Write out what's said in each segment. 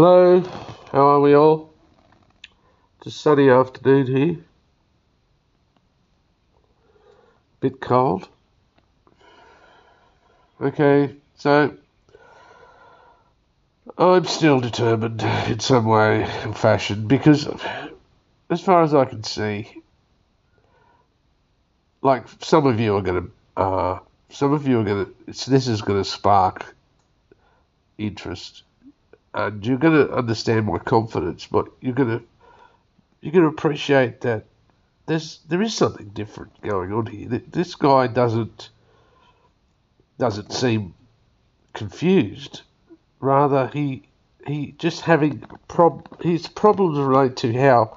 Hello, how are we all? It's a sunny afternoon here. Bit cold. Okay, so I'm still determined in some way and fashion because, as far as I can see, like some of you are going to, uh, some of you are going to, this is going to spark interest and you're going to understand my confidence, but you're going to you're going to appreciate that there's there is something different going on here. This guy doesn't doesn't seem confused. Rather, he he just having prob his problems relate to how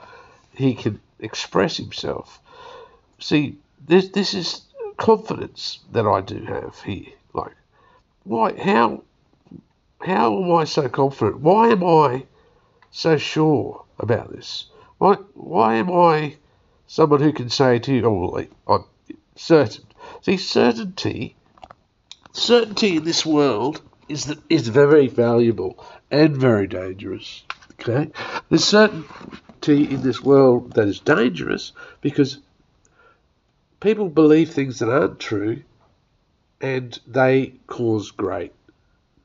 he can express himself. See, this this is confidence that I do have here. Like, why? How how am I so confident? Why am I so sure about this? Why, why am I someone who can say to you, oh, well, I'm certain? See, certainty, certainty in this world is that is very valuable and very dangerous. Okay, there's certainty in this world that is dangerous because people believe things that aren't true, and they cause great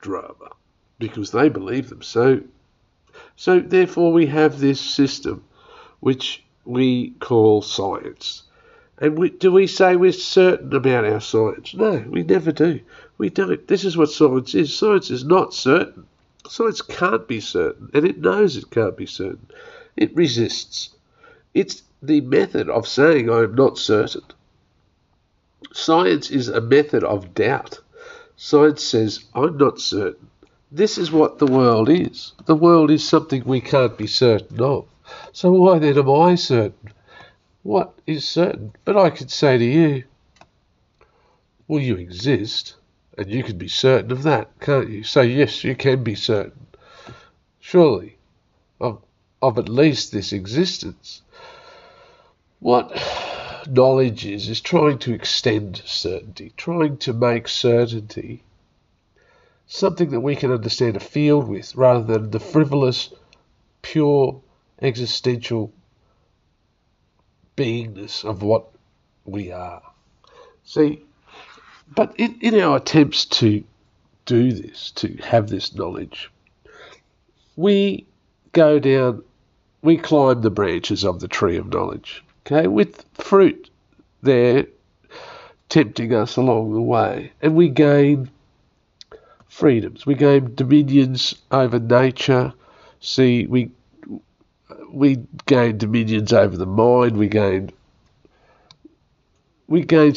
drama because they believe them. So, so therefore, we have this system which we call science. And we, do we say we're certain about our science? No, we never do. We don't. This is what science is. Science is not certain. Science can't be certain, and it knows it can't be certain. It resists. It's the method of saying I am not certain. Science is a method of doubt. Science says I'm not certain. This is what the world is. The world is something we can't be certain of. So why then am I certain? What is certain? But I could say to you, well, you exist, and you can be certain of that, can't you? So yes, you can be certain, surely, of, of at least this existence. What knowledge is, is trying to extend certainty, trying to make certainty something that we can understand a field with rather than the frivolous, pure, existential beingness of what we are. See, but in, in our attempts to do this, to have this knowledge, we go down, we climb the branches of the tree of knowledge, okay, with fruit there tempting us along the way, and we gain freedoms. We gain dominions over nature. See, we we gain dominions over the mind. We gain we gain.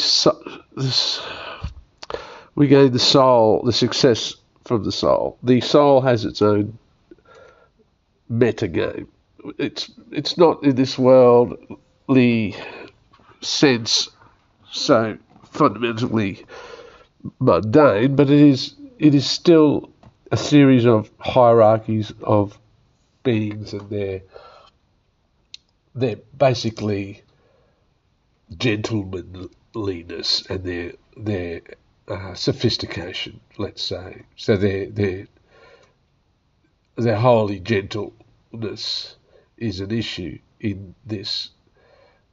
We gain the soul, the success from the soul. The soul has its own meta game. It's it's not in this worldly sense so fundamentally mundane, but it is it is still a series of hierarchies of beings and they're they're basically gentlemanliness and their their uh, sophistication, let's say. So their their their holy gentleness is an issue in this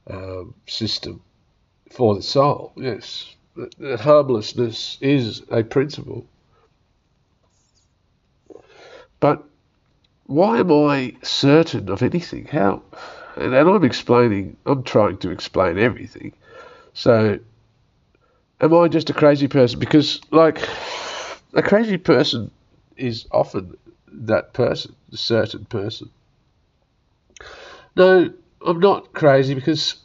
um, system for the soul. Yes, harmlessness is a principle. But why am I certain of anything? How? And, and I'm explaining, I'm trying to explain everything. So, am I just a crazy person? Because, like, a crazy person is often that person, a certain person. No, I'm not crazy because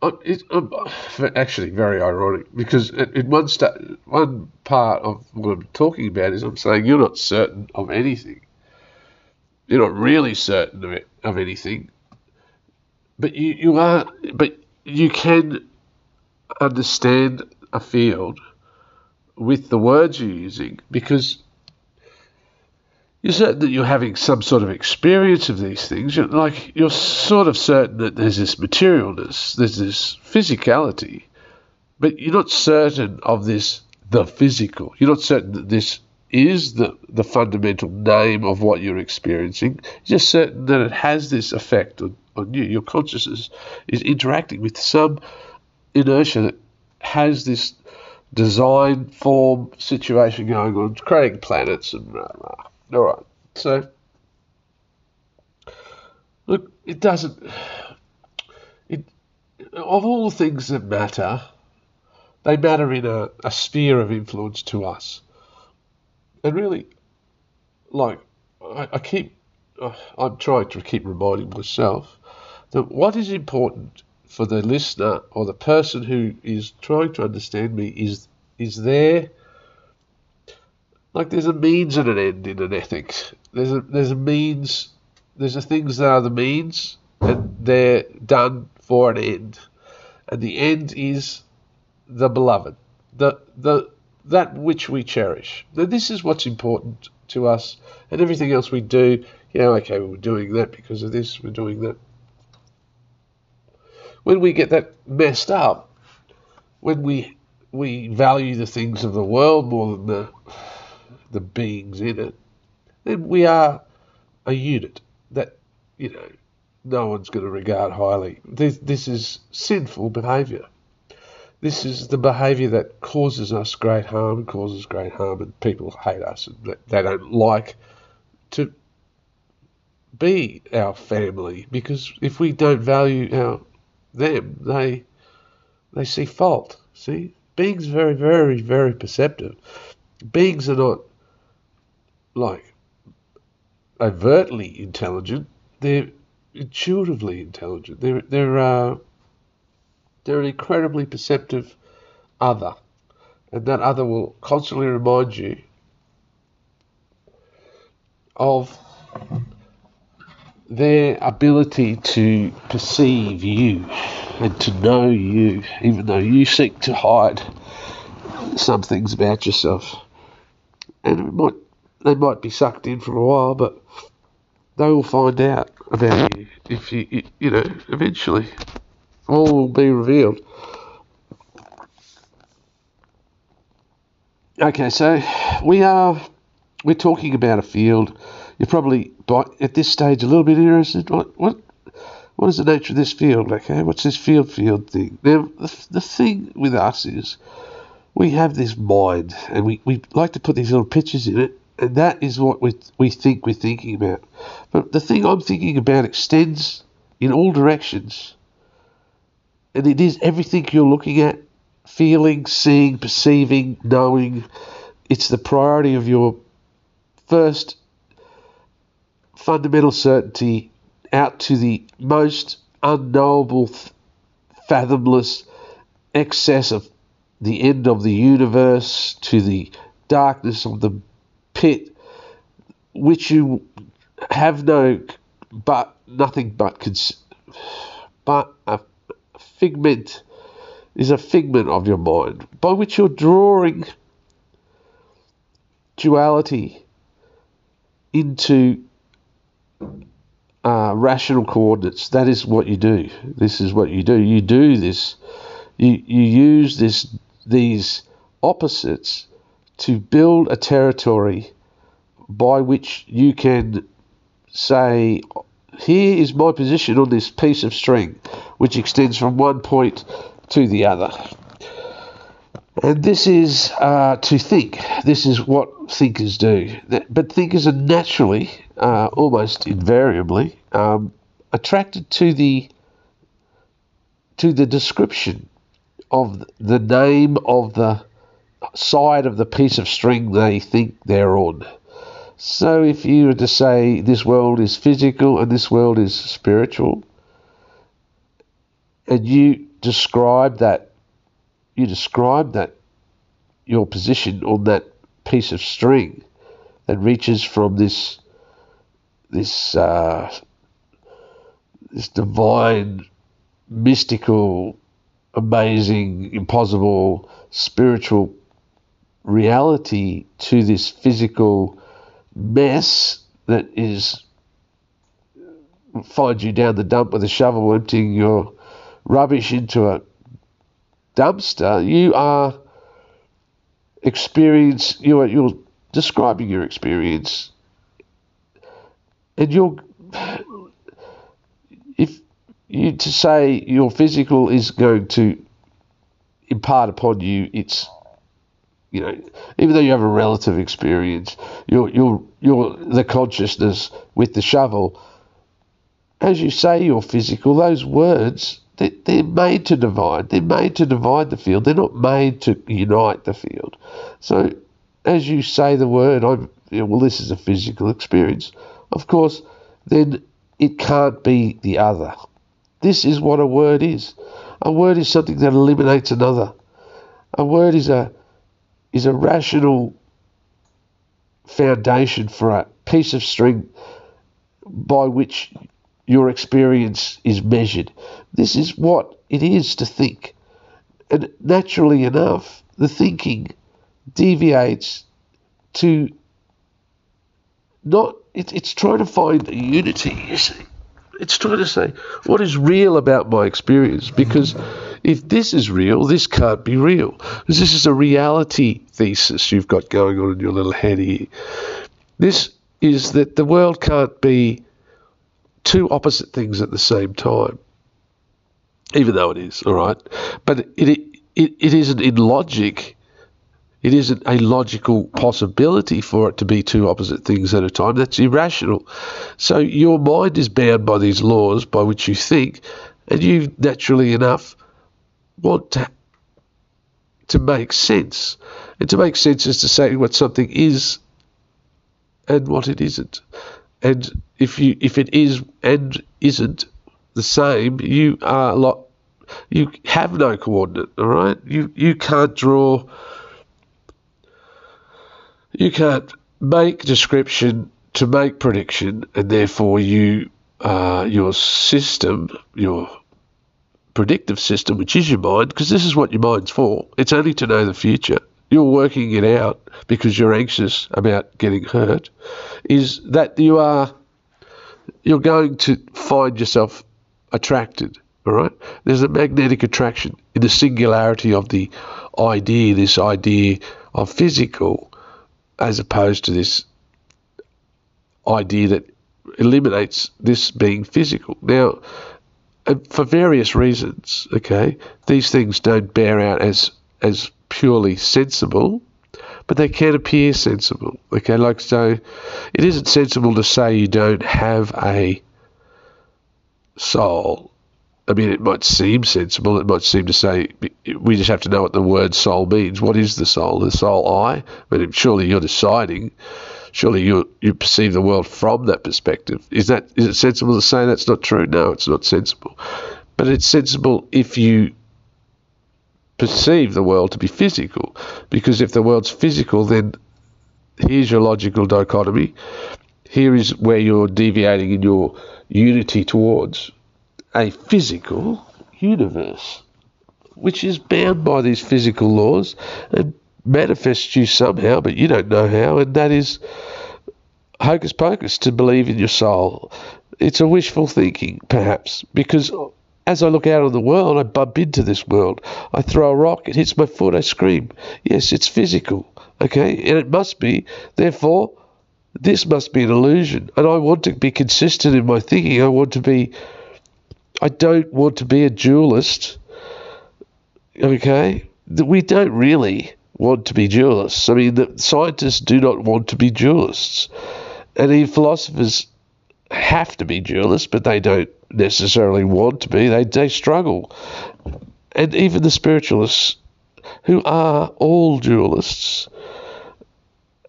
Uh, it, I'm uh, actually very ironic because in one sta- one part of what I'm talking about is I'm saying you're not certain of anything. You're not really certain of it, of anything, but you, you are. But you can understand a field with the words you're using because you're certain that you're having some sort of experience of these things. You're, like you're sort of certain that there's this materialness, there's this physicality, but you're not certain of this the physical. You're not certain that this is the, the fundamental name of what you're experiencing. You're just certain that it has this effect on, on you. Your consciousness is interacting with some inertia that has this design form situation going on, creating planets and blah, blah. All right. So, look, it doesn't. It, of all the things that matter, they matter in a, a sphere of influence to us. And really, like, I, I keep, uh, I'm trying to keep reminding myself that what is important for the listener or the person who is trying to understand me is is there like there's a means and an end in an ethics. There's a there's a means there's a things that are the means and they're done for an end. And the end is the beloved. The the that which we cherish. Now This is what's important to us and everything else we do, you know, okay, we're doing that because of this, we're doing that when we get that messed up, when we we value the things of the world more than the the beings in it, then we are a unit that you know no one's going to regard highly. This this is sinful behaviour. This is the behaviour that causes us great harm, causes great harm, and people hate us and they don't like to be our family because if we don't value our them, they they see fault. See, beings are very, very, very perceptive. Beings are not like overtly intelligent. They're intuitively intelligent. They're they're uh, they're an incredibly perceptive other, and that other will constantly remind you of their ability to perceive you and to know you, even though you seek to hide some things about yourself. And it might, they might be sucked in for a while, but they will find out about you if you, you, know, eventually. All will be revealed. Okay, so we are we're talking about a field you're probably at this stage a little bit interested. What what what is the nature of this field? Okay, what's this field field thing? Now the, the thing with us is we have this mind, and we, we like to put these little pictures in it, and that is what we we think we're thinking about. But the thing I'm thinking about extends in all directions, and it is everything you're looking at, feeling, seeing, perceiving, knowing. It's the priority of your first fundamental certainty out to the most unknowable, fathomless excess of the end of the universe, to the darkness of the pit, which you have no but nothing but cons- but a figment is a figment of your mind by which you're drawing duality into uh, rational coordinates. That is what you do. This is what you do. You do this. You you use this these opposites to build a territory by which you can say, here is my position on this piece of string, which extends from one point to the other. And this is uh, to think. This is what thinkers do. But thinkers are naturally, uh, almost invariably, um, attracted to the to the description of the name of the side of the piece of string they think they're on. So if you were to say this world is physical and this world is spiritual, and you describe that you describe that your position on that piece of string that reaches from this this uh, this divine, mystical, amazing, impossible, spiritual reality to this physical mess that is finds you down the dump with a shovel emptying your rubbish into a dumpster, you are experience you are you're describing your experience, and you're if you to say your physical is going to impart upon you its you know even though you have a relative experience you're you're you're the consciousness with the shovel. As you say you're physical those words they, they're made to divide. They're made to divide the field. They're not made to unite the field. So as you say the word i'm you know, well this is a physical experience. Of course then it can't be the other. This is what a word is. A word is something that eliminates another. A word is a is a rational foundation for a piece of string by which your experience is measured. This is what it is to think. And naturally enough, the thinking deviates to not, it, it's trying to find a unity, you see it's trying to say what is real about my experience because if this is real, this can't be real. Because this is a reality thesis you've got going on in your little head here. This is that the world can't be two opposite things at the same time, even though it is, all right? But it, it, it, it isn't in logic it isn't a logical possibility for it to be two opposite things at a time. That's irrational. So your mind is bound by these laws by which you think, and you naturally enough want to to make sense. And to make sense is to say what something is and what it isn't. And if you if it is and isn't the same, you are a lot you have no coordinate, all right? You you can't draw you can't make description to make prediction, and therefore you uh, your system, your predictive system, which is your mind, because this is what your mind's for. It's only to know the future. You're working it out because you're anxious about getting hurt. Is that you are you're going to find yourself attracted. All right. There's a magnetic attraction in the singularity of the idea. This idea of physical as opposed to this idea that eliminates this being physical. Now, Uh, for various reasons, okay, these things don't bear out as as purely sensible, but they can appear sensible. Okay, like so, it isn't sensible to say you don't have a soul I mean, it might seem sensible. It might seem to say we just have to know what the word soul means. What is the soul? The soul I? But surely you're deciding. Surely you you perceive the world from that perspective. Is that is it sensible to say that's not true? No, it's not sensible. But it's sensible if you perceive the world to be physical, because if the world's physical, then here's your logical dichotomy. Here is where you're deviating in your unity towards a physical universe, which is bound by these physical laws and manifests you somehow, but you don't know how, and that is hocus pocus to believe in your soul. It's a wishful thinking, perhaps, because as I look out on the world, I bump into this world. I throw a rock, it hits my foot, I scream. Yes, it's physical, okay? And it must be. Therefore, this must be an illusion. And I want to be consistent in my thinking. I want to be I don't want to be a dualist. Okay? We don't really want to be dualists. I mean, the scientists do not want to be dualists. And the philosophers have to be dualists, but they don't necessarily want to be. They, they struggle. And even the spiritualists, who are all dualists,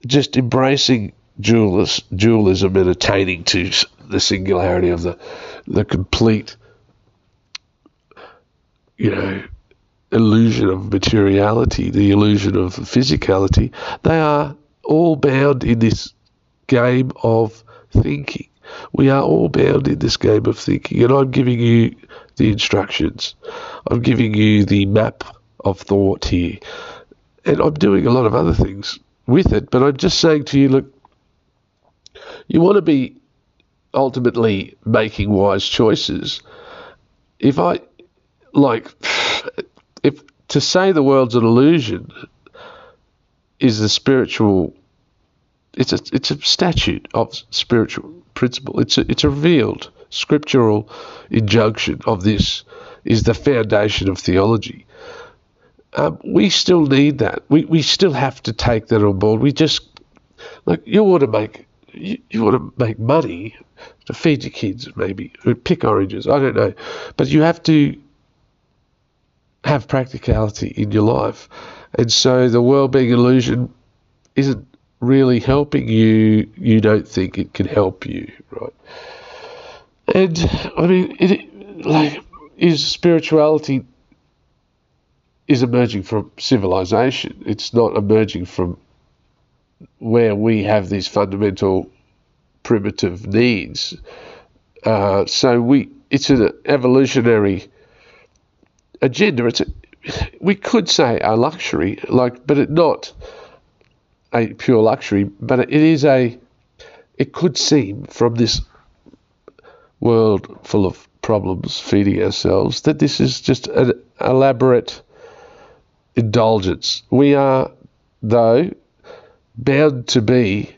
just embracing dualist, dualism and attaining to the singularity of the, the complete you know, illusion of materiality, the illusion of physicality, they are all bound in this game of thinking. We are all bound in this game of thinking, and I'm giving you the instructions. I'm giving you the map of thought here. And I'm doing a lot of other things with it, but I'm just saying to you look, you want to be ultimately making wise choices. If I like if to say the world's an illusion is the spiritual it's a it's a statute of spiritual principle. It's a, it's a revealed scriptural injunction of this is the foundation of theology. Um, we still need that. We we still have to take that on board. We just like you want to make you, you want to make money to feed your kids, maybe or pick oranges. I don't know, but you have to have practicality in your life, and so the well-being illusion isn't really helping you. You don't think it can help you, right? And I mean, it, like is spirituality is emerging from civilization. It's not emerging from where we have these fundamental primitive needs. Uh, so we, it's an evolutionary agenda. It's a, we could say a luxury, like, but it not a pure luxury, but it is a. It could seem from this world full of problems feeding ourselves that this is just an elaborate indulgence. We are, though, bound to be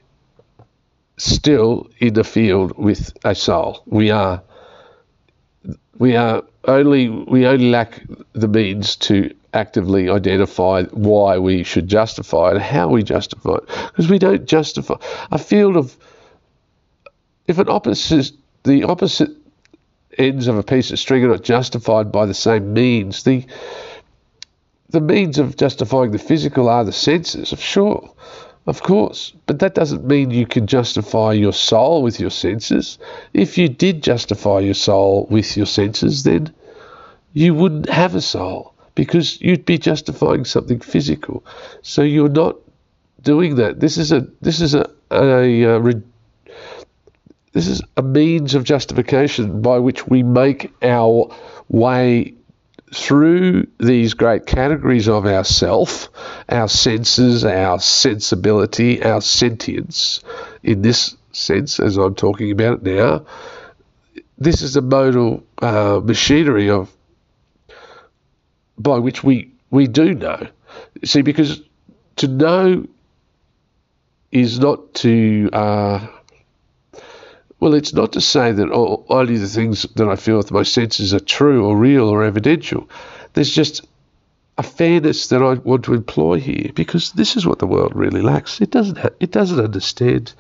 still in the field with a soul. We are we are only we only lack the means to actively identify why we should justify it and how we justify it because we don't justify a field of if an opposite the opposite ends of a piece of string are not justified by the same means the the means of justifying the physical are the senses of sure of course, but that doesn't mean you can justify your soul with your senses. If you did justify your soul with your senses, then you wouldn't have a soul because you'd be justifying something physical. So you're not doing that. This is a this is a, a, a, uh, a this is a means of justification by which we make our way through these great categories of ourself, our senses, our sensibility, our sentience, in this sense, as I'm talking about it now, this is a modal uh, machinery of by which we we do know. See, because to know is not to uh, well, it's not to say that only the things that I feel with my senses are true or real or evidential. There's just a fairness that I want to employ here because this is what the world really lacks. It doesn't. Ha- it doesn't understand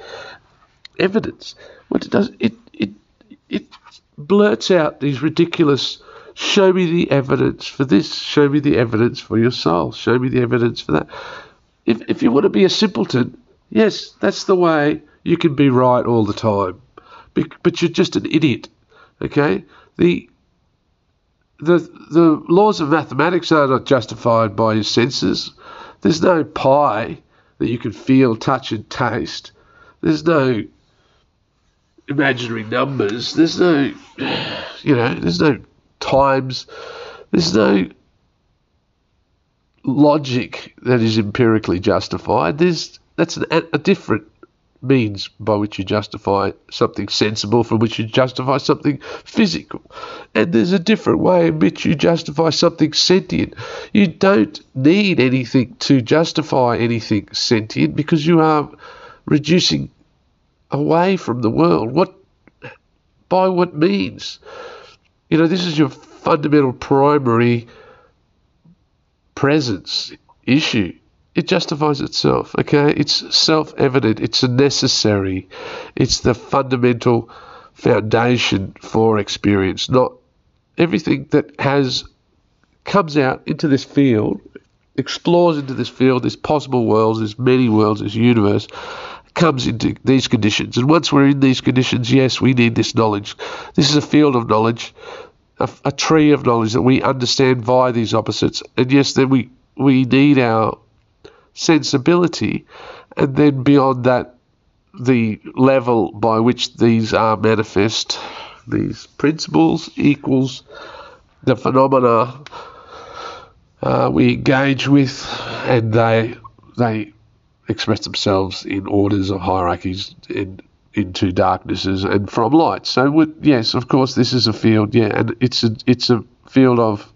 evidence. What it does, it it it blurts out these ridiculous. Show me the evidence for this. Show me the evidence for your soul. Show me the evidence for that. If if you want to be a simpleton, yes, that's the way you can be right all the time but you're just an idiot. Okay? The the the laws of mathematics are not justified by your senses. There's no pi that you can feel, touch, and taste. There's no imaginary numbers. There's no, you know, there's no times. There's no logic that is empirically justified. There's that's an, a different means by which you justify something sensible, from which you justify something physical. And there's a different way in which you justify something sentient. You don't need anything to justify anything sentient because you are reducing away from the world. What by what means? You know, this is your fundamental primary presence issue it justifies itself. Okay, it's self-evident. It's necessary. It's the fundamental foundation for experience. Not everything that has comes out into this field, explores into this field, this possible worlds, this many worlds, this universe, comes into these conditions. And once we're in these conditions, yes, we need this knowledge. This is a field of knowledge, a, a tree of knowledge that we understand via these opposites. And yes, then we we need our sensibility, and then beyond that, the level by which these are manifest, these principles equals the phenomena uh, we engage with, and they they express themselves in orders or hierarchies in into darknesses and from light. So yes, of course, this is a field, yeah, and it's a it's a field of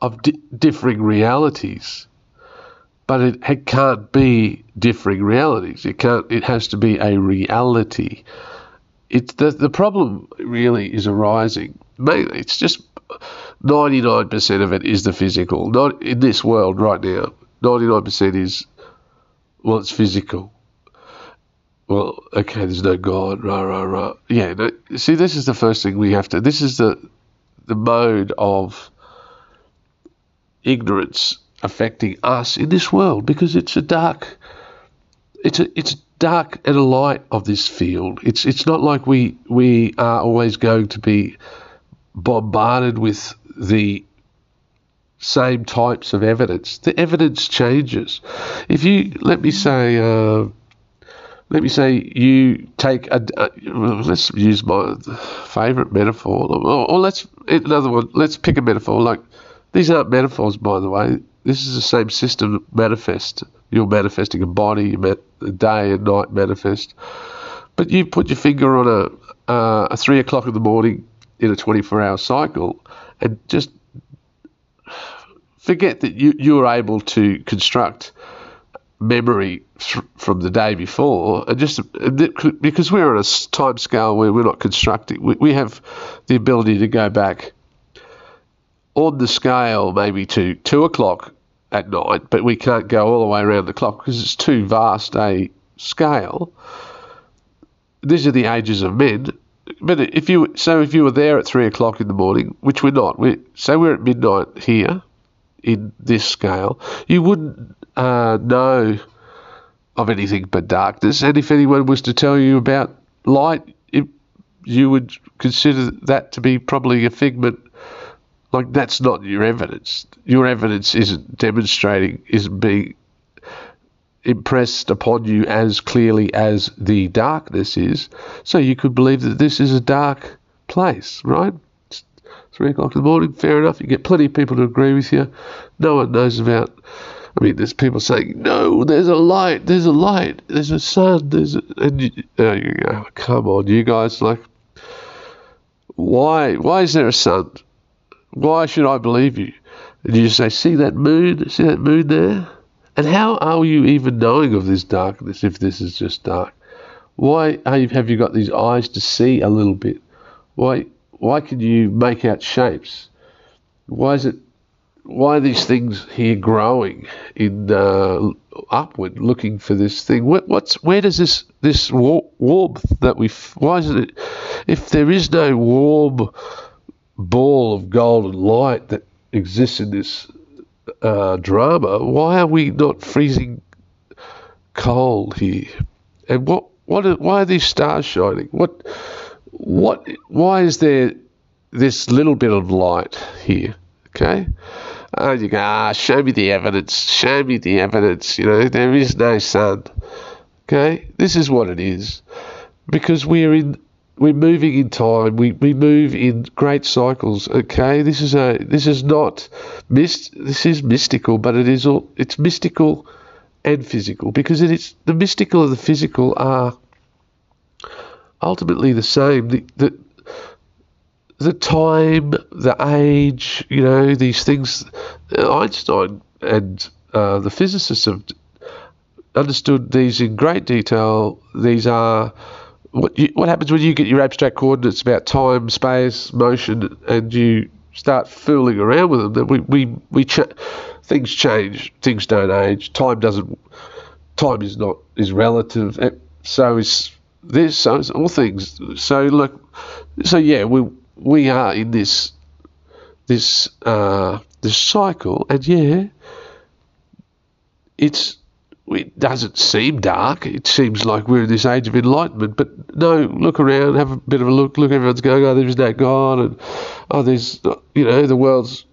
of di- differing realities but it, it can't be differing realities. It can't. It has to be a reality. It's the the problem really is arising. Mainly, it's just ninety nine percent of it is the physical. Not in this world right now. Ninety nine percent is well, it's physical. Well, okay, there's no God, rah rah rah. Yeah, no, see, this is the first thing we have to. This is the the mode of ignorance affecting us in this world because it's a dark it's a it's dark and a light of this field. It's it's not like we we are always going to be bombarded with the same types of evidence. The evidence changes. If you let me say, uh, let me say you take a, a let's use my favourite metaphor, or, or let's another one. Let's pick a metaphor. Like these aren't metaphors, by the way. This is the same system manifest. You're manifesting a body, you a day and night manifest. But you put your finger on a, uh, a three o'clock in the morning in a 24 hour cycle and just forget that you, you're able to construct memory from the day before and just because we're on a time scale where we're not constructing we, we have the ability to go back on the scale maybe to two o'clock at night, but we can't go all the way around the clock because it's too vast a scale. These are the ages of men. But if you so if you were there at three o'clock in the morning, which we're not, we say we're at midnight here in this scale, you wouldn't uh, know of anything but darkness. And if anyone was to tell you about light, it, you would consider that to be probably a figment like that's not your evidence. Your evidence isn't demonstrating, isn't being impressed upon you as clearly as the darkness is. So you could believe that this is a dark place, right? It's three o'clock in the morning, fair enough. You get plenty of people to agree with you. No one knows about. I mean, there's people saying, "No, there's a light. There's a light. There's a sun. There's a," and you, uh, you go, "Come on, you guys! Like, why? Why is there a sun? Why should I believe you? And you say, See that moon? See that moon there? And how are you even knowing of this darkness if this is just dark? Why have you got these eyes to see a little bit? Why why can you make out shapes? Why is it? Why are these things here growing in uh, upward, looking for this thing? What, what's where does this this warmth that we? Why is it? If there is no warm ball of golden light that exists in this uh, drama, why are we not freezing cold here? And what what why are these stars shining? What what why is there this little bit of light here? Okay. And you go, ah, show me the evidence, show me the evidence. You know, there is no sun. Okay, this is what it is. Because we're in we're moving in time. We, we move in great cycles. Okay, this is a this is not mist. This is mystical, but it is all it's mystical and physical because it is the mystical and the physical are ultimately the same. The the the time, the age, you know, these things. Einstein and uh, the physicists have understood these in great detail. These are what you, what happens when you get your abstract coordinates about time, space, motion, and you start fooling around with them? That we we we ch- things change, things don't age. Time doesn't. Time is not is relative. So is this. So is all things. So look. So yeah, we we are in this this uh, this cycle, and yeah, it's it doesn't seem dark. It seems like we're in this age of enlightenment. But no, look around, have a bit of a look. Look, everyone's going, oh, there's no God, and oh, there's, you know, the world's.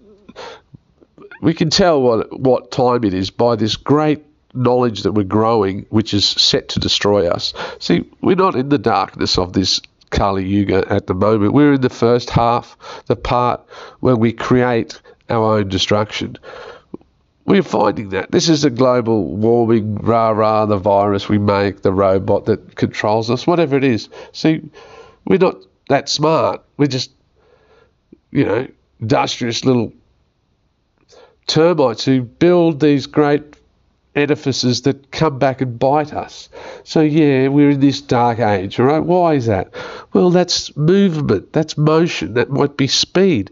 We can tell what what time it is by this great knowledge that we're growing, which is set to destroy us. See, we're not in the darkness of this Kali Yuga at the moment. We're in the first half, the part where we create our own destruction. We're finding that. This is a global warming, rah rah, the virus we make, the robot that controls us, whatever it is. See, we're not that smart. We're just, you know, industrious little termites who build these great edifices that come back and bite us. So, yeah, we're in this dark age, all right? Why is that? Well, that's movement, that's motion, that might be speed.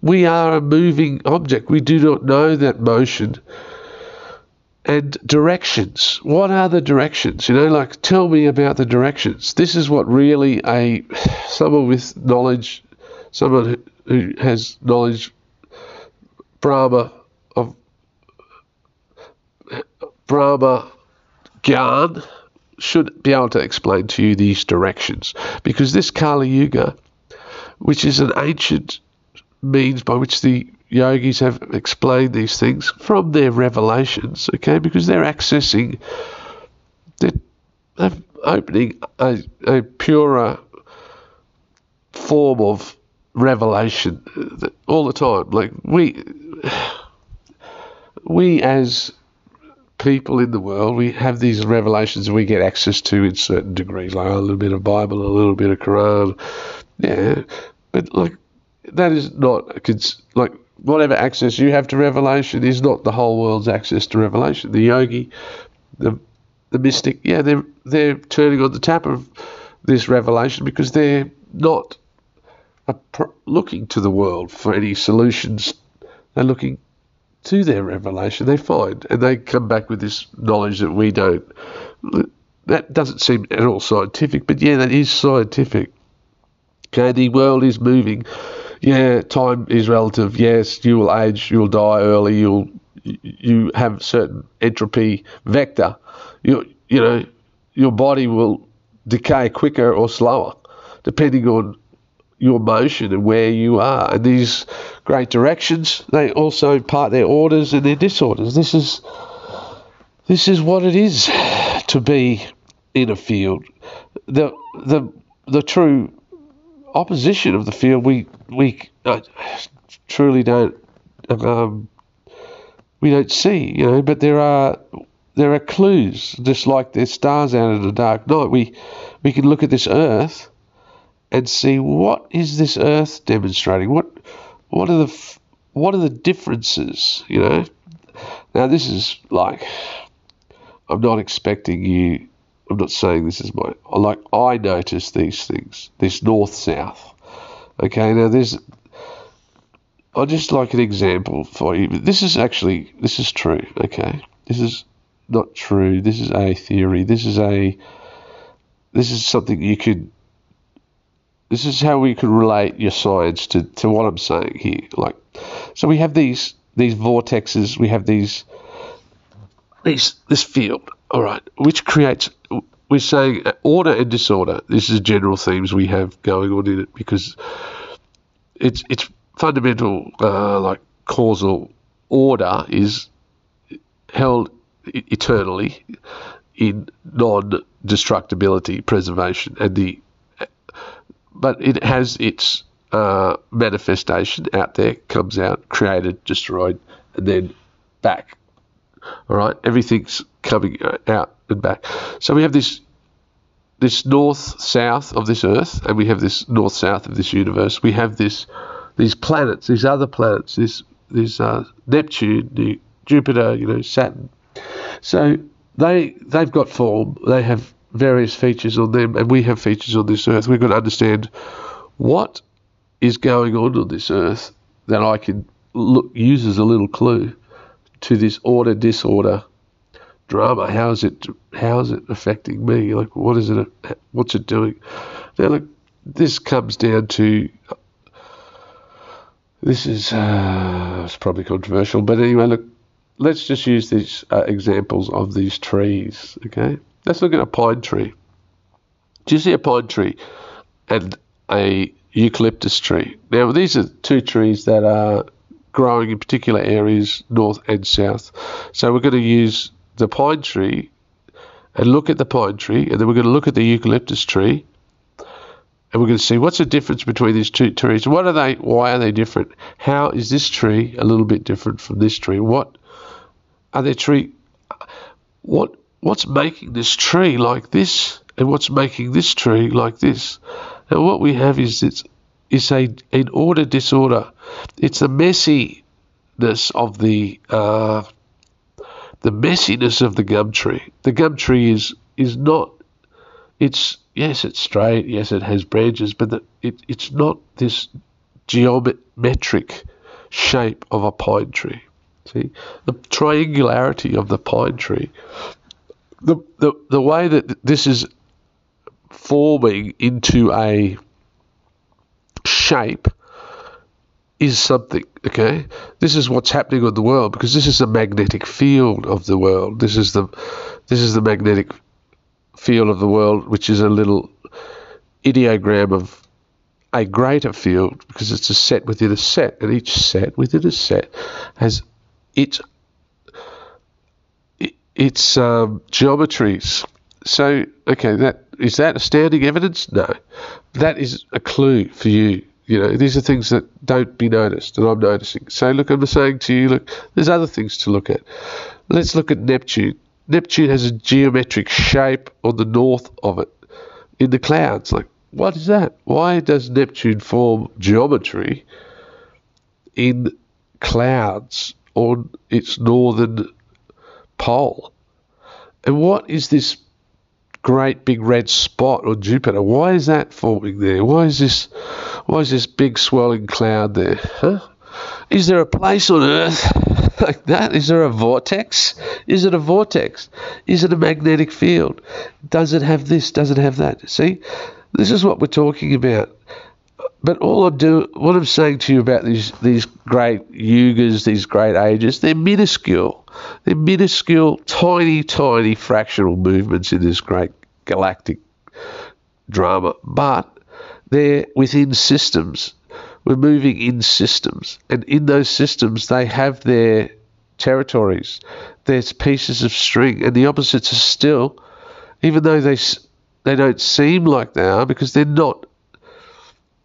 We are a moving object. We do not know that motion. And directions. What are the directions? You know, like tell me about the directions. This is what really a someone with knowledge, someone who, has knowledge, Brahma of Brahma Gyan should be able to explain to you these directions because this Kali Yuga, which is an ancient means by which the yogis have explained these things from their revelations, okay, because they're accessing, they're, opening a, a purer form of revelation all the time. Like we, we as people in the world, we have these revelations we get access to in certain degrees, like a little bit of Bible, a little bit of Quran, yeah. But like that is not like whatever access you have to revelation is not the whole world's access to revelation. The yogi, the the mystic, yeah, they're they're turning on the tap of this revelation because they're not looking to the world for any solutions. They're looking to their revelation. They find and they come back with this knowledge that we don't. That doesn't seem at all scientific, but yeah, that is scientific. Okay, the world is moving yeah, time is relative. Yes, you will age, you will die early, you'll you have certain entropy vector. You you know your body will decay quicker or slower depending on your motion and where you are. And these great directions, they also impart their orders and their disorders. This is this is what it is to be in a field. The the the true opposition of the field, we we uh, truly don't um, we don't see, you know. But there are there are clues, just like there's stars out in the dark night. We we can look at this Earth and see what is this Earth demonstrating. What what are the what are the differences, you know? Now this is like I'm not expecting you I'm not saying this is my like I notice these things, this north south. Okay, now there's I'll just like an example for you. This is actually this is true. Okay, this is not true. This is a theory. This is a this is something you could. This is how we could relate your science to, to what I'm saying here. Like, so we have these these vortexes. We have these these this field all right, which creates we're saying order and disorder. This is general themes we have going on in it because it's it's fundamental uh, like causal order is held eternally in non-destructibility preservation and the but it has its uh, manifestation out there comes out created destroyed and then back all right, everything's coming out and back. So we have this this north south of this Earth, and we have this north south of this universe. We have this these planets, these other planets, this this uh, Neptune, Jupiter, you know, Saturn. So they they've got form. They have various features on them, and we have features on this Earth. We've got to understand what is going on on this Earth that I can look use as a little clue to this order disorder drama. How is it? How is it affecting me? Like, what is it? What's it doing? Now, look, this comes down to. This is uh, it's probably controversial, but anyway, look. Let's just use these uh, examples of these trees. Okay, let's look at a pine tree. Do you see a pine tree and a eucalyptus tree? Now, these are two trees that are growing in particular areas, north and south. So we're going to use the pine tree and look at the pine tree, and then we're going to look at the eucalyptus tree, and we're going to see what's the difference between these two trees. What are they? Why are they different? How is this tree a little bit different from this tree? What are their tree? What what's making this tree like this, and what's making this tree like this? And what we have is it's is a an order disorder. It's the messiness of the uh, the messiness of the gum tree. The gum tree is is not. It's yes, it's straight. Yes, it has branches, but the, it, it's not this geometric shape of a pine tree. See the triangularity of the pine tree. The the the way that this is forming into a shape is something, okay? This is what's happening on the world because this is the magnetic field of the world. This is the this is the magnetic field of the world, which is a little ideogram of a greater field because it's a set within a set, and each set within a set has its its um, geometries. So, okay, that is that astounding evidence? No, that is a clue for you you know, these are things that don't be noticed, and I'm noticing. So, look, I'm saying to you, look, there's other things to look at. Let's look at Neptune. Neptune has a geometric shape on the north of it in the clouds. Like, what is that? Why does Neptune form geometry in clouds on its northern pole? And what is this great big red spot on Jupiter. Why is that forming there? Why is this why is this big swirling cloud there? Huh? Is there a place on Earth like that? Is there a vortex? Is it a vortex? Is it a magnetic field? Does it have this? Does it have that? See? This is what we're talking about. But all I'm doing, what I'm saying to you about these these great yugas, these great ages, they're minuscule. They're minuscule, tiny, tiny fractional movements in this great galactic drama, but they're within systems. We're moving in systems, and in those systems, they have their territories. There's pieces of string, and the opposites are still, even though they they don't seem like they are, because they're not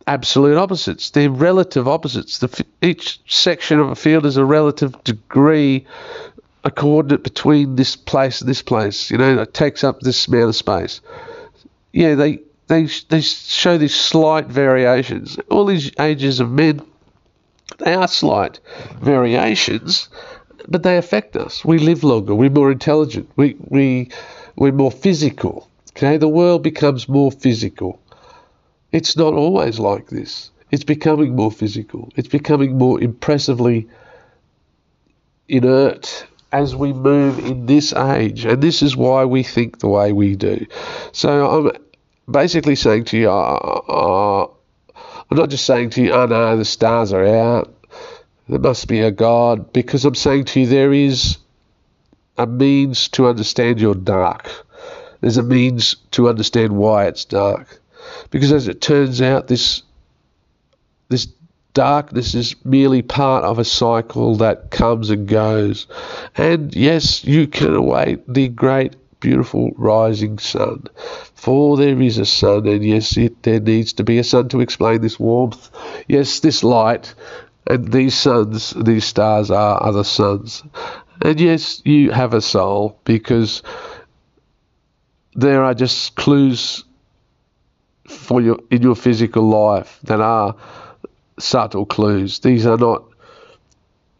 absolute opposites. They're relative opposites. The, each section of a field is a relative degree a coordinate between this place and this place. You know, it takes up this amount of space. Yeah, they they they show these slight variations. All these ages of men, they are slight variations, but they affect us. We live longer. We're more intelligent. We we we're more physical. Okay, the world becomes more physical. It's not always like this. It's becoming more physical. It's becoming more impressively inert as we move in this age, and this is why we think the way we do. So I'm basically saying to you, uh, uh, I'm not just saying to you, oh no, the stars are out. There must be a God, because I'm saying to you, there is a means to understand your dark. There's a means to understand why it's dark. Because as it turns out, this this darkness is merely part of a cycle that comes and goes. And yes, you can await the great, beautiful rising sun. For there is a sun, and yes, it, there needs to be a sun to explain this warmth. Yes, this light, and these suns, these stars are other suns. And yes, you have a soul because there are just clues for your in your physical life that are subtle clues. These are not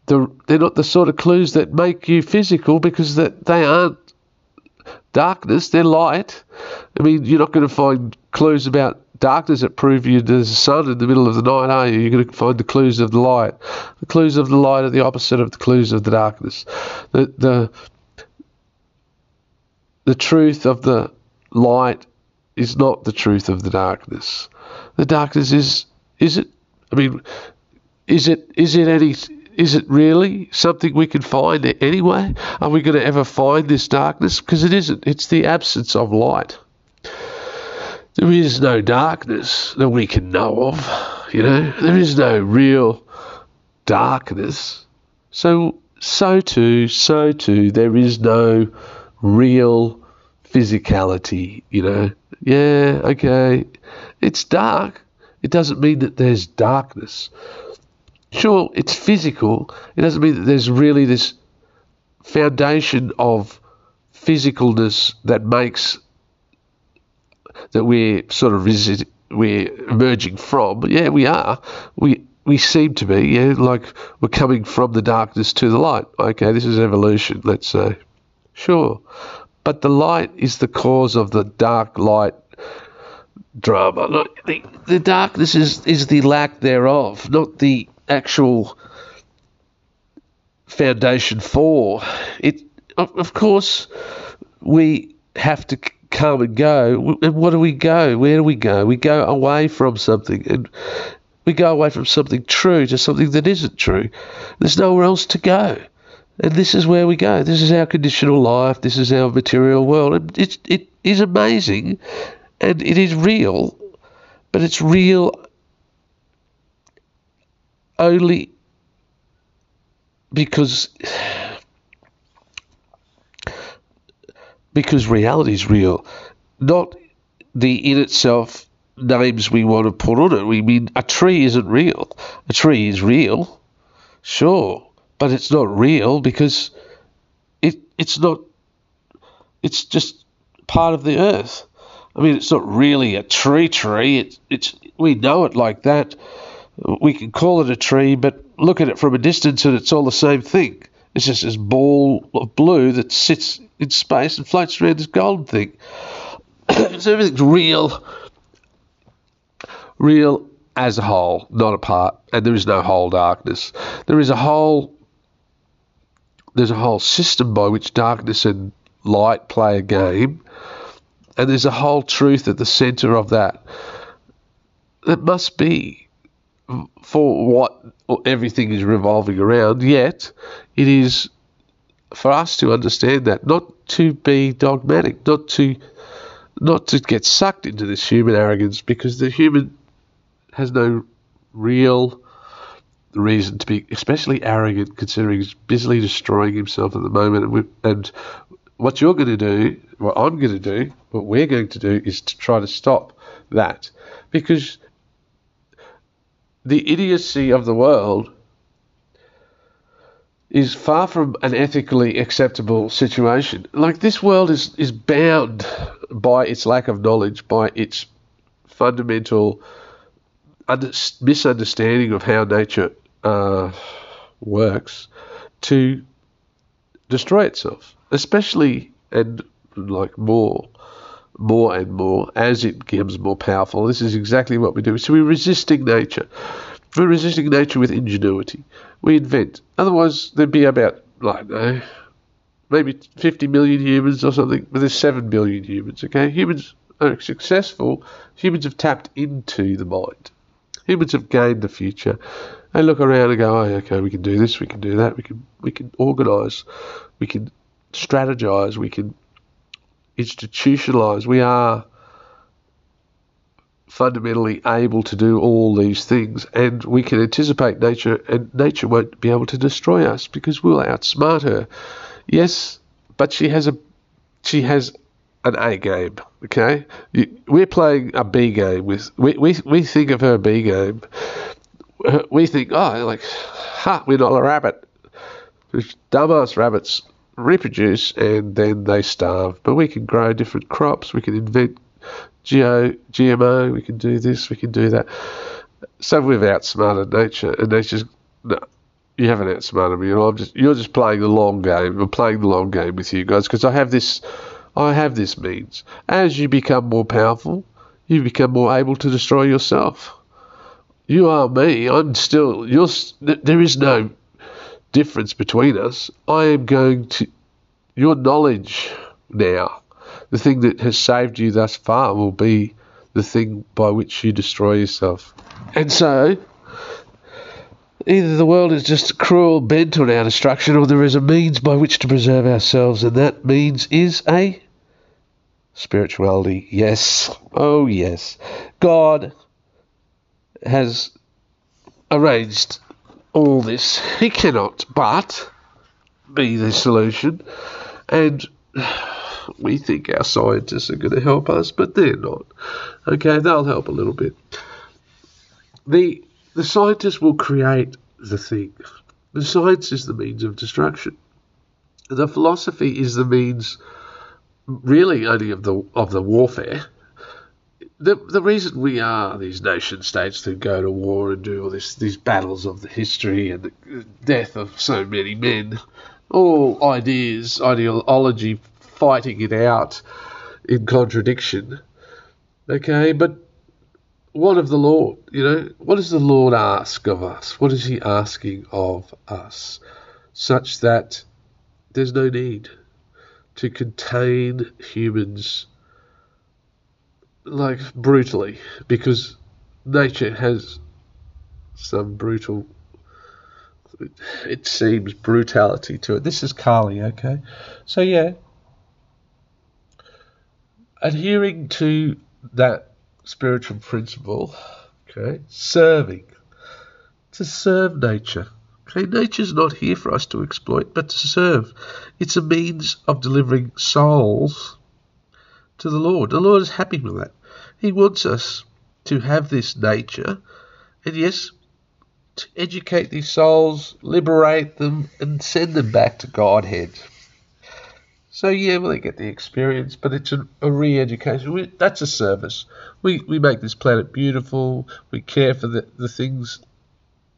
the they're not the sort of clues that make you physical because that they aren't darkness, they're light. I mean, you're not going to find clues about darkness that prove you there's a sun in the middle of the night, are you? You're going to find the clues of the light. The clues of the light are the opposite of the clues of the darkness. The the the truth of the light is not the truth of the darkness. The darkness is is it I mean, is it is it any is it really something we can find anyway? Are we going to ever find this darkness? Because it isn't. It's the absence of light. There is no darkness that we can know of. You know, there is no real darkness. So, so too, so too, there is no real physicality. You know, yeah, okay, it's dark, it doesn't mean that there's darkness. Sure, it's physical. It doesn't mean that there's really this foundation of physicalness that makes that we're sort of we're emerging from. Yeah, we are. We we seem to be. Yeah, like we're coming from the darkness to the light. Okay, this is evolution. Let's say. Sure. But the light is the cause of the dark light drama. the, the darkness is, is the lack thereof, not the actual foundation for it. Of course, we have to come and go. And what do we go? Where do we go? We go away from something, and we go away from something true to something that isn't true. There's nowhere else to go. And this is where we go. This is our conditional life. This is our material world. It, it is amazing and it is real, but it's real only because because reality is real, not the in itself names we want to put on it. We mean a tree isn't real. A tree is real, sure, but it's not real because it it's not. It's just part of the earth. I mean, it's not really a tree tree. It's it's we know it like that. We can call it a tree, but look at it from a distance and it's all the same thing. It's just this ball of blue that sits in space and floats around this golden thing. so everything's real, real as a whole, not a part, and there is no whole darkness. There is a whole, there's a whole system by which darkness and light play a game, and there's a whole truth at the center of that. That must be for what everything is revolving around, yet it is for us to understand that, not to be dogmatic, not to not to get sucked into this human arrogance, because the human has no real reason to be especially arrogant, considering he's busily destroying himself at the moment. And, we, and what you're going to do, what I'm going to do, what we're going to do, is to try to stop that, because the idiocy of the world is far from an ethically acceptable situation. Like this world is is bound by its lack of knowledge, by its fundamental under, misunderstanding of how nature uh, works, to destroy itself, especially and like more more and more as it becomes more powerful. This is exactly what we do. So we're resisting nature. We're resisting nature with ingenuity. We invent. Otherwise, there'd be about, like, know, maybe 50 million humans or something, but there's 7 billion humans, okay? Humans are successful. Humans have tapped into the mind. Humans have gained the future. They look around and go, oh, okay, we can do this, we can do that, we can, we can organise, we can strategize, we can institutionalise. We are fundamentally able to do all these things, and we can anticipate nature, and nature won't be able to destroy us because we'll outsmart her. Yes, but she has a she has an A game. Okay, we're playing a B game with we we we think of her B game. We think, oh, like, ha, we're not a rabbit. Dumbass rabbits reproduce and then they starve. But we can grow different crops. We can invent geo, GMO. We can do this. We can do that. So we've outsmarted nature, and nature's no. You haven't outsmarted me. I'm just you're just playing the long game. I'm playing the long game with you guys because I have this. I have this means. As you become more powerful, you become more able to destroy yourself. You are me. I'm still. You're. There is no difference between us, I am going to. Your knowledge now, the thing that has saved you thus far, will be the thing by which you destroy yourself. And so, either the world is just a cruel, bent on our destruction, or there is a means by which to preserve ourselves, and that means is a spirituality. Yes. Oh, yes. God has arranged all this. He cannot but be the solution. And we think our scientists are going to help us, but they're not. Okay, they'll help a little bit. The the scientists will create the thing. The science is the means of destruction. The philosophy is the means really only of the of the warfare the the reason we are these nation states that go to war and do all this these battles of the history and the death of so many men, all ideas, ideology fighting it out in contradiction. Okay, but what of the Lord? You know, what does the Lord ask of us? What is He asking of us? Such that there's no need to contain humans like brutally because nature has some brutal it seems brutality to it. This is Kali okay? So yeah. Adhering to that spiritual principle, okay, serving. To serve nature. Okay, nature's not here for us to exploit, but to serve. It's a means of delivering souls to the Lord. The Lord is happy with that. He wants us to have this nature, and yes, to educate these souls, liberate them, and send them back to Godhead. So yeah, well, they get the experience, but it's a, a re-education. that's a service. We we make this planet beautiful. We care for the, the things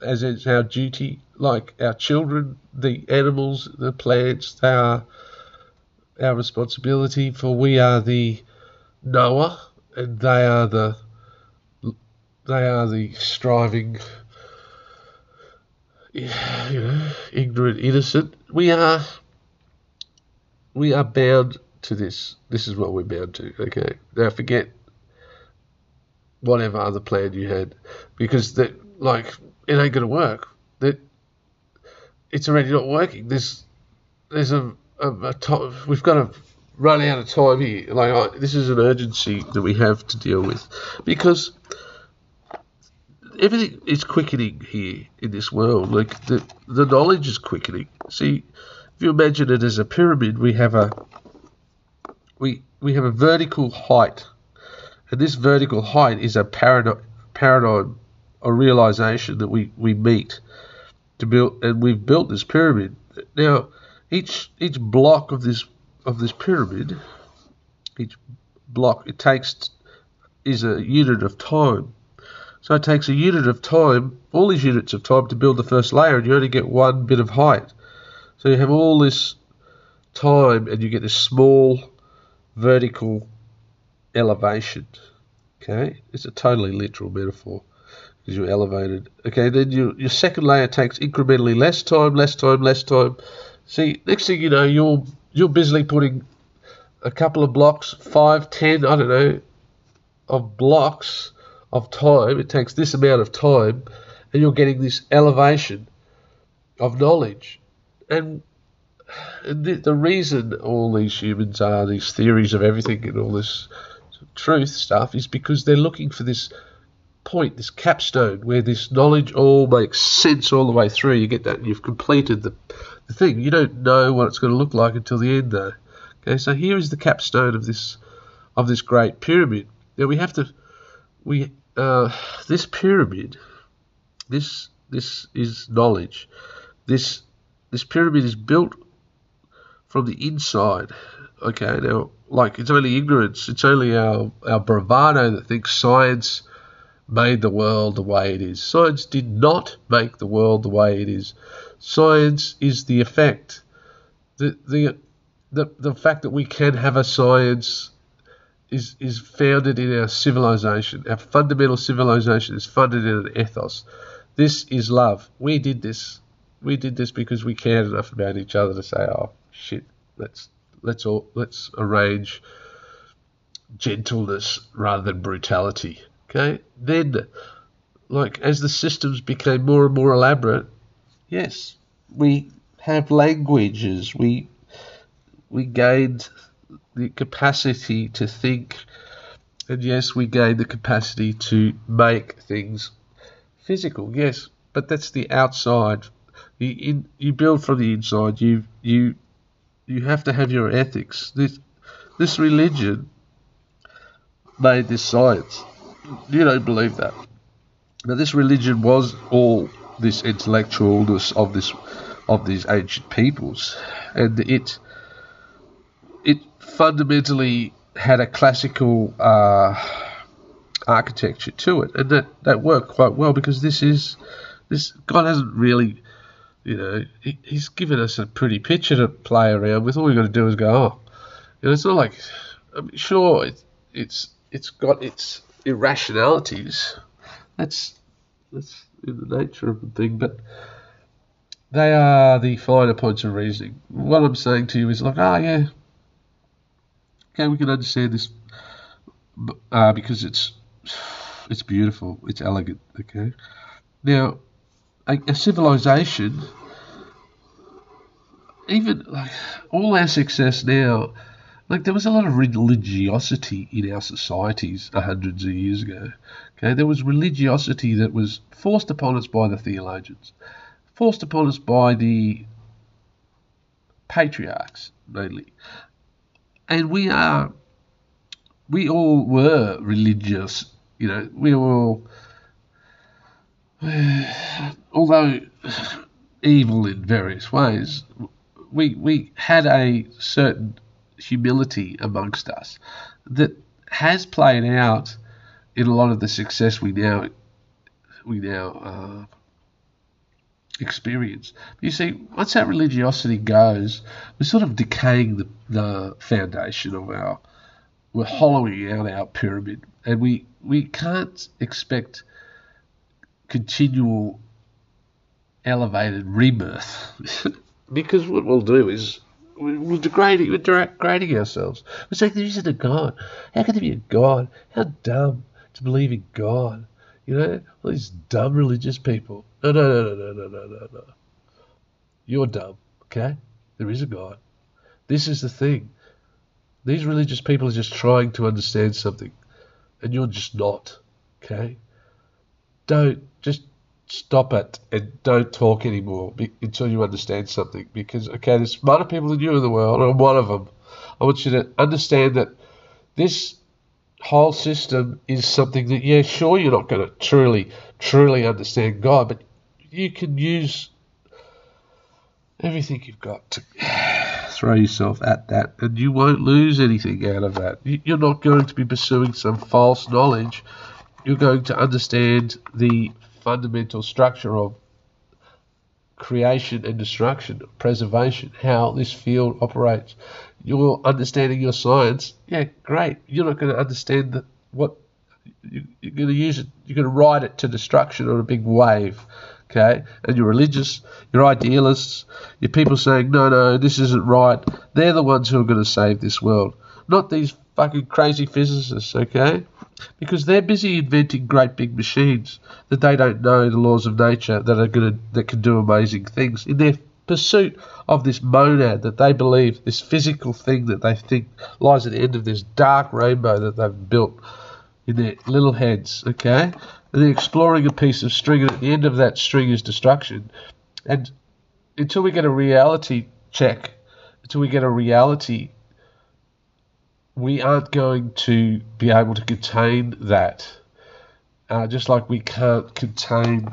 as it's our duty, like our children, the animals, the plants. They are our responsibility, for we are the knower, and they are the they are the striving you know, ignorant, innocent. We are, we are bound to this. This is what we're bound to. Okay. Now forget whatever other plan you had, because that, like, it ain't gonna work. That it's already not working. There's, there's a, a, a. We've got to run out of time here. Like, I, this is an urgency that we have to deal with, because everything is quickening here in this world. Like the the knowledge is quickening. See, if you imagine it as a pyramid, we have a we we have a vertical height, and this vertical height is a paradigm paradigm or realization that we we meet to build, and we've built this pyramid. Now, each each block of this of this pyramid, each block it takes is a unit of time so it takes a unit of time, all these units of time to build the first layer, and you only get one bit of height. So you have all this time, and you get this small vertical elevation. Okay, it's a totally literal metaphor because you're elevated. Okay, then your your second layer takes incrementally less time, less time, less time. See, next thing you know, you're you're busily putting a couple of blocks, five, ten, I don't know, of blocks of time, it takes this amount of time, and you're getting this elevation of knowledge. And the, the reason all these humans are these theories of everything and all this truth stuff is because they're looking for this point, this capstone, where this knowledge all makes sense all the way through. You get that, you've completed the, the thing. You don't know what it's going to look like until the end, though. Okay, so here is the capstone of this of this great pyramid. Now we have to we uh, this pyramid, this this is knowledge. This this pyramid is built from the inside. Okay, now like it's only ignorance, it's only our our bravado that thinks science made the world the way it is. Science did not make the world the way it is. Science is the effect. The the the, the fact that we can have a science is, is founded in our civilization. Our fundamental civilization is funded in an ethos. This is love. We did this. We did this because we cared enough about each other to say, "Oh shit, let's let's all let's arrange gentleness rather than brutality." Okay. Then, like as the systems became more and more elaborate, yes, we have languages. We we gained the capacity to think, and yes, we gain the capacity to make things physical. Yes, but that's the outside. You you build from the inside. You you you have to have your ethics. This this religion made this science. You don't believe that. Now this religion was all this intellectualness of this of these ancient peoples, and it it fundamentally had a classical uh, architecture to it, and that, that worked quite well because this is this God hasn't really You know, he, he's given us a pretty picture to play around with. All we've got to do is go, oh, you know, it's not like, I mean, sure, it, it's it's got its irrationalities. That's that's in the nature of the thing, but they are the finer points of reasoning. What I'm saying to you is like, ah, oh, yeah, okay, we can understand this uh, because it's it's beautiful, it's elegant. Okay, now a, a civilization, even like all our success now, like there was a lot of religiosity in our societies hundreds of years ago. Okay, there was religiosity that was forced upon us by the theologians, forced upon us by the patriarchs mainly, and we are, we all were religious. You know, we were all although evil in various ways, we we had a certain humility amongst us that has played out in a lot of the success we now we now uh, experience. You see, once that religiosity goes, we're sort of decaying the, the foundation of our, we're hollowing out our pyramid, and we we can't expect continual elevated rebirth. because what we'll do is we're degrading, we're degrading ourselves. We're saying there isn't a God. How can there be a God? How dumb to believe in God. You know, all these dumb religious people. No, no, no, no, no, no, no, no. You're dumb, okay? There is a God. This is the thing. These religious people are just trying to understand something, and you're just not, okay? Don't stop it and don't talk anymore be, until you understand something. Because okay, there's smarter people than you in the world, and I'm one of them. I want you to understand that this whole system is something that yeah, sure, you're not going to truly, truly understand God, but you can use everything you've got to throw yourself at that, and you won't lose anything out of that. You're not going to be pursuing some false knowledge you're going to understand the fundamental structure of creation and destruction, preservation, how this field operates. You're understanding your science, yeah, great. You're not going to understand the, what you, are going to use it. You're going to ride it to destruction on a big wave, okay? And you're religious, you're idealists, you're people saying no, no, this isn't right. They're the ones who are going to save this world, not these fucking crazy physicists, okay? Because they're busy inventing great big machines that they don't know the laws of nature that are going that can do amazing things. In their pursuit of this monad that they believe this physical thing that they think lies at the end of this dark rainbow that they've built in their little heads okay? And they're exploring a piece of string and at the end of that string is destruction. And until we get a reality check until we get a reality we aren't going to be able to contain that. Uh, just like we can't contain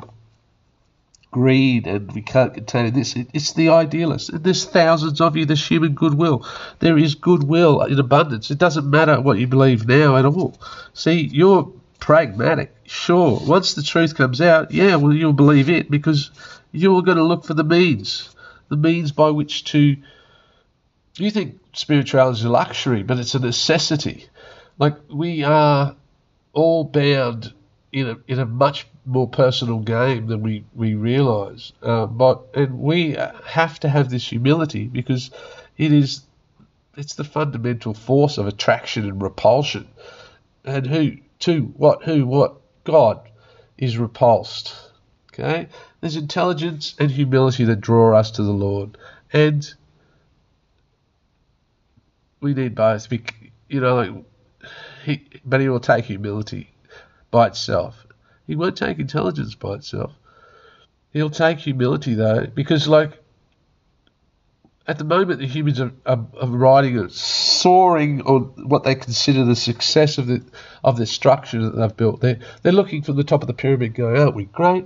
greed and we can't contain this. it's the idealist. There's thousands of you. There's human goodwill. There is goodwill in abundance. It doesn't matter what you believe now at all. See, you're pragmatic. Sure, once the truth comes out, yeah, well, you'll believe it because you're going to look for the means, the means by which to you think spirituality is a luxury, but it's a necessity. Like we are all bound in a in a much more personal game than we we realise. Uh, but and we have to have this humility because it is it's the fundamental force of attraction and repulsion. And who to what who what God is repulsed. Okay, there's intelligence and humility that draw us to the Lord, and we need both. You know, like he, but he will take humility by itself. He won't take intelligence by itself. He'll take humility though, because like at the moment the humans are, are, are riding a soaring on what they consider the success of the of the structure that they've built. They're they're looking from the top of the pyramid, going, "Aren't we great?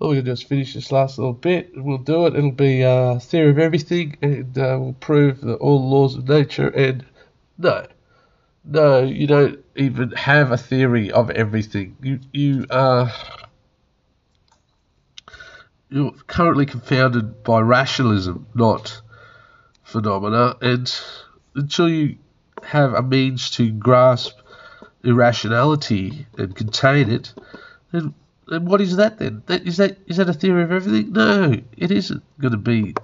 Oh, we'll just finish this last little bit, we'll do it. It'll be uh, theory of everything, and uh, we'll prove that all laws of nature. And no, no, you don't even have a theory of everything. You you uh, you're currently confounded by rationalism, not phenomena, and until you have a means to grasp irrationality and contain it, then, then what is that then? That, is that is that a theory of everything? No, it isn't going to be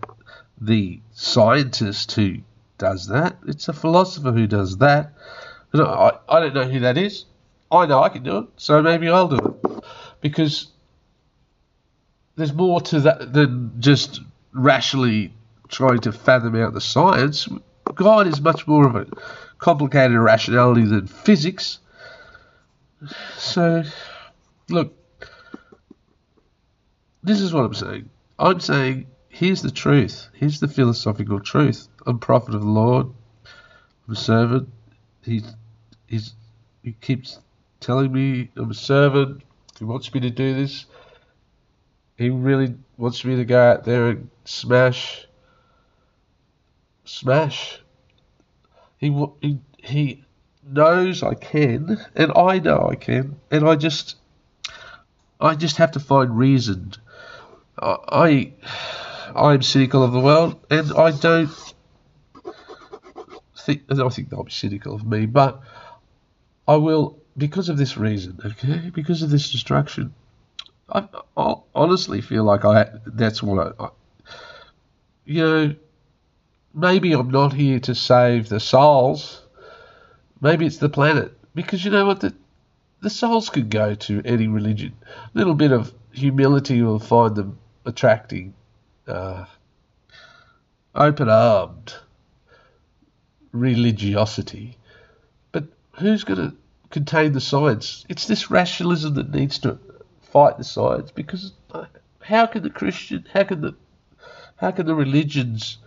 the scientist who does that. It's a philosopher who does that. I, I don't know who that is. I know I can do it, so maybe I'll do it. Because there's more to that than just rationally trying to fathom out the science. God is much more of a complicated rationality than physics. So, look, this is what I'm saying. I'm saying, here's the truth. Here's the philosophical truth. I'm prophet of the Lord. I'm a servant. He's, he's, he keeps telling me I'm a servant. He wants me to do this. He really wants me to go out there and smash, smash. He he he knows I can, and I know I can, and I just, I just have to find reason. I, I am cynical of the world, and I don't think I think they'll be cynical of me, but I will because of this reason, okay, because of this destruction. I, I honestly feel like I that's what I, I, you know. Maybe I'm not here to save the souls. Maybe it's the planet because you know what the the souls could go to any religion. A little bit of humility will find them attracting. Uh, open armed religiosity. But who's going to contain the science? It's this rationalism that needs to fight the science because how can the Christian, how can the, how can the religions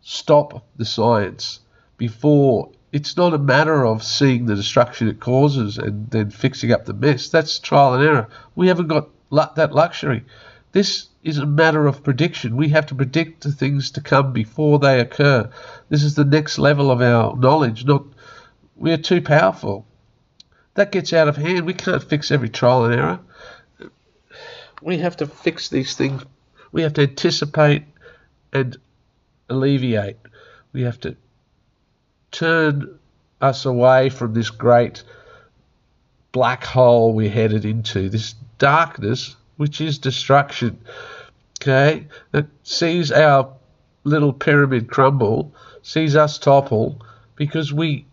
stop the science before it's not a matter of seeing the destruction it causes and then fixing up the mess. That's trial and error. We haven't got that luxury. This is a matter of prediction. We have to predict the things to come before they occur. This is the next level of our knowledge. Not we're too powerful. That gets out of hand. We can't fix every trial and error we have to fix these things. We have to anticipate and alleviate. We have to turn us away from this great black hole we're headed into, this darkness which is destruction. Okay, that sees our little pyramid crumble, sees us topple because we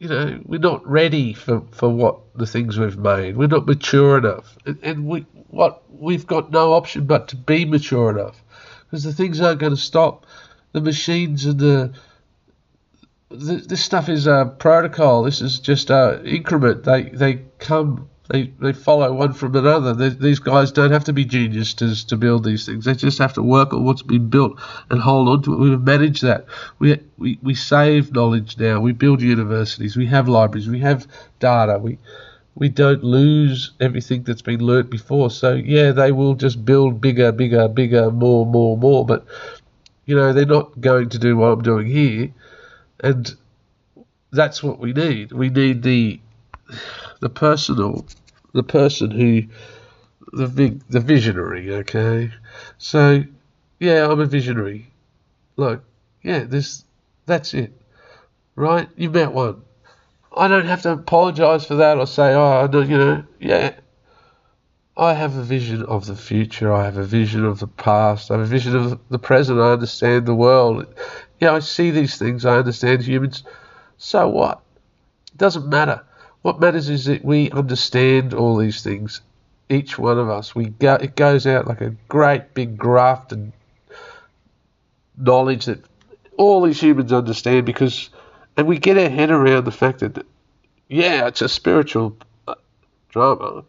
you know, we're not ready for, for what the things we've made. We're not mature enough, and, and we what we've got no option but to be mature enough, because the things aren't going to stop. The machines and the, this stuff is a protocol. This is just a increment. They they come they, they follow one from another. They, these guys don't have to be geniuses to build these things. They just have to work on what's been built and hold on to it. We manage that. We, we, we save knowledge now. We build universities. We have libraries. We have data. We, we don't lose everything that's been learnt before. So, yeah, they will just build bigger, bigger, bigger, more, more, more. But, you know, they're not going to do what I'm doing here. And that's what we need. We need the the personal the person who the big the visionary. Okay, so yeah, I'm a visionary. Look, yeah, this that's it, right? You met one. I don't have to apologise for that or say, oh, I you know, yeah. I have a vision of the future. I have a vision of the past. I have a vision of the present. I understand the world. Yeah, I see these things. I understand humans. So what? It doesn't matter. What matters is that we understand all these things, each one of us. We go, it goes out like a great big graft grafted knowledge that all these humans understand because, and we get our head around the fact that, yeah, it's a spiritual uh, drama.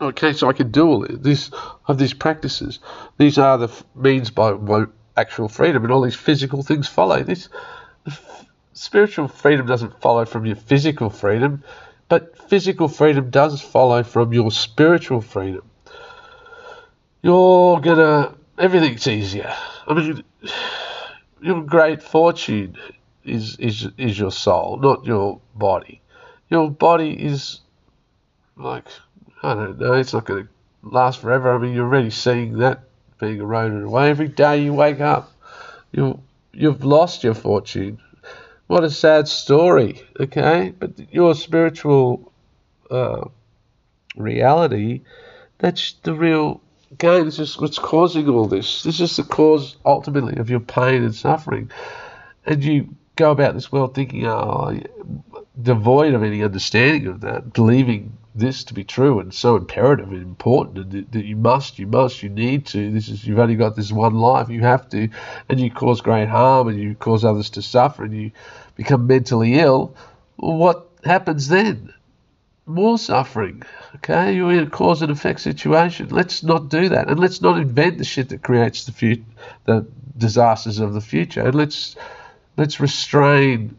Okay, so I can do all this of these practices. These are the means by my actual freedom, and all these physical things follow. This spiritual freedom doesn't follow from your physical freedom, but physical freedom does follow from your spiritual freedom. You're gonna, everything's easier. I mean, your great fortune is, is, is your soul, not your body. Your body is like, I don't know, it's not gonna last forever. I mean, you're already seeing that being eroded away. Every day you wake up, you you've lost your fortune. What a sad story, okay? But your spiritual uh, reality, that's the real game. This is what's causing all this. This is the cause, ultimately, of your pain and suffering. And you go about this world thinking, oh, devoid of any understanding of that, believing this to be true and so imperative and important and that you must, you must, you need to. This is you've only got this one life, you have to, and you cause great harm and you cause others to suffer and you become mentally ill. What happens then? More suffering. Okay, you're in a cause and effect situation. Let's not do that, and let's not invent the shit that creates the future, the disasters of the future, and let's let's restrain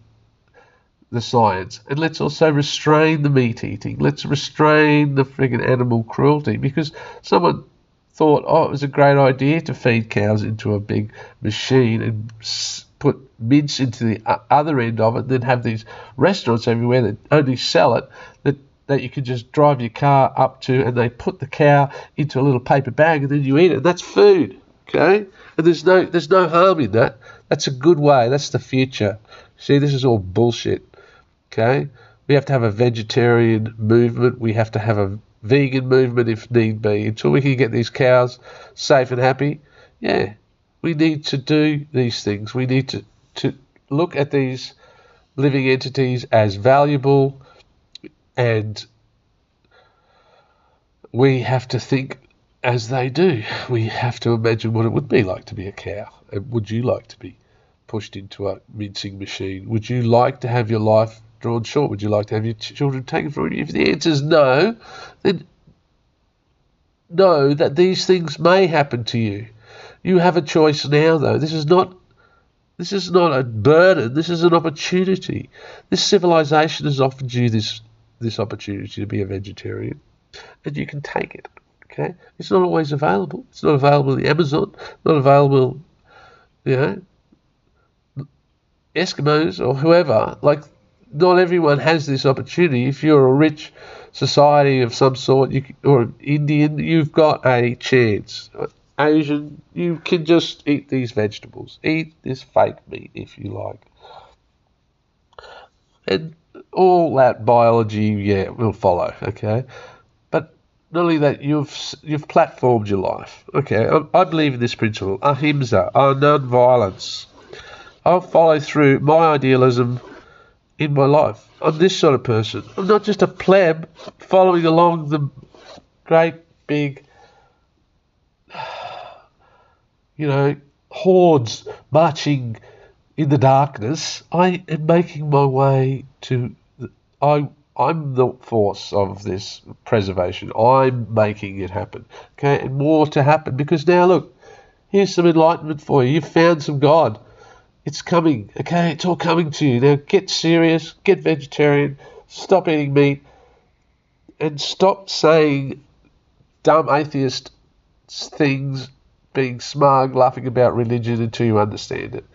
the science. And let's also restrain the meat eating. Let's restrain the frigging animal cruelty because someone thought, oh, it was a great idea to feed cows into a big machine and put mince into the other end of it, then have these restaurants everywhere that only sell it that that you can just drive your car up to, and they put the cow into a little paper bag, and then you eat it. That's food, okay? And there's no there's no harm in that. That's a good way. That's the future. See, this is all bullshit. Okay? We have to have a vegetarian movement. We have to have a vegan movement if need be. Until we can get these cows safe and happy, yeah, we need to do these things. We need to, to look at these living entities as valuable and we have to think as they do. We have to imagine what it would be like to be a cow. And would you like to be pushed into a mincing machine? Would you like to have your life drawn short? Would you like to have your children taken from you? If the answer is no, then know that these things may happen to you. You have a choice now, though. This is not. This is not a burden. This is an opportunity. This civilization has offered you this this opportunity to be a vegetarian, and you can take it. Okay, it's not always available. It's not available in the Amazon. Not available, you know, Eskimos or whoever. Like not everyone has this opportunity. If you're a rich society of some sort, you, or an Indian, you've got a chance. Asian, you can just eat these vegetables. Eat this fake meat if you like. And all that biology, yeah, will follow, okay? But not only that, you've you've platformed your life. Okay, I, I believe in this principle, ahimsa, non-violence. I'll follow through my idealism in my life. I'm this sort of person. I'm not just a pleb following along the great big, you know, hordes marching in the darkness. I am making my way to. I I'm the force of this preservation. I'm making it happen. Okay, and more to happen because now look, here's some enlightenment for you. You've found some God. It's coming, okay? It's all coming to you. Now get serious, get vegetarian, stop eating meat, and stop saying dumb atheist things, being smug, laughing about religion until you understand it.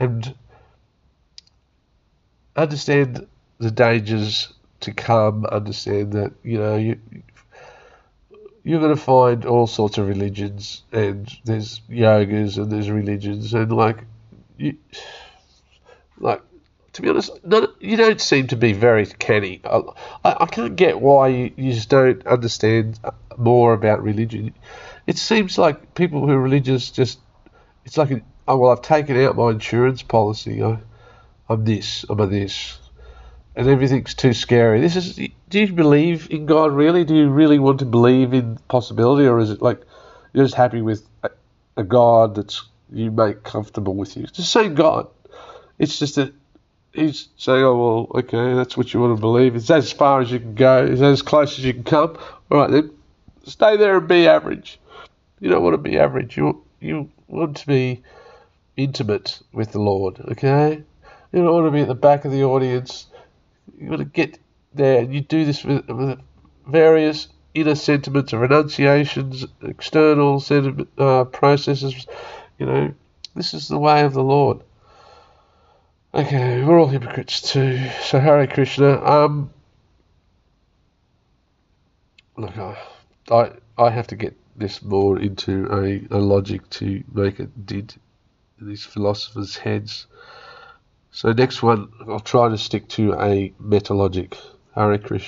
And understand the dangers to come, understand that, you know, you you're going to find all sorts of religions, and there's yogas and there's religions, and like you, like to be honest, none, you don't seem to be very canny. I, I can't get why you, you, just don't understand uh, more about religion. It seems like people who are religious just, it's like, oh, well, I've taken out my insurance policy. I, I'm this, I'm a this. And everything's too scary. This is. Do you believe in God really? Do you really want to believe in possibility, or is it like you're just happy with a, a God that's you make comfortable with you. It's the same God. It's just that he's saying, oh, well, okay, that's what you want to believe. It's as far as you can go. It's as close as you can come. All right, then stay there and be average. You don't want to be average. You, you want to be intimate with the Lord, okay? You don't want to be at the back of the audience. You want to get there, you do this with, with various inner sentiments of renunciations, external sentiment, uh, processes you know, this is the way of the Lord. Okay, we're all hypocrites too. So Hare Krishna. Um, look, I, I have to get this more into a, a logic to make it did these philosophers' heads. So next one, I'll try to stick to a meta logic. Hare Krishna.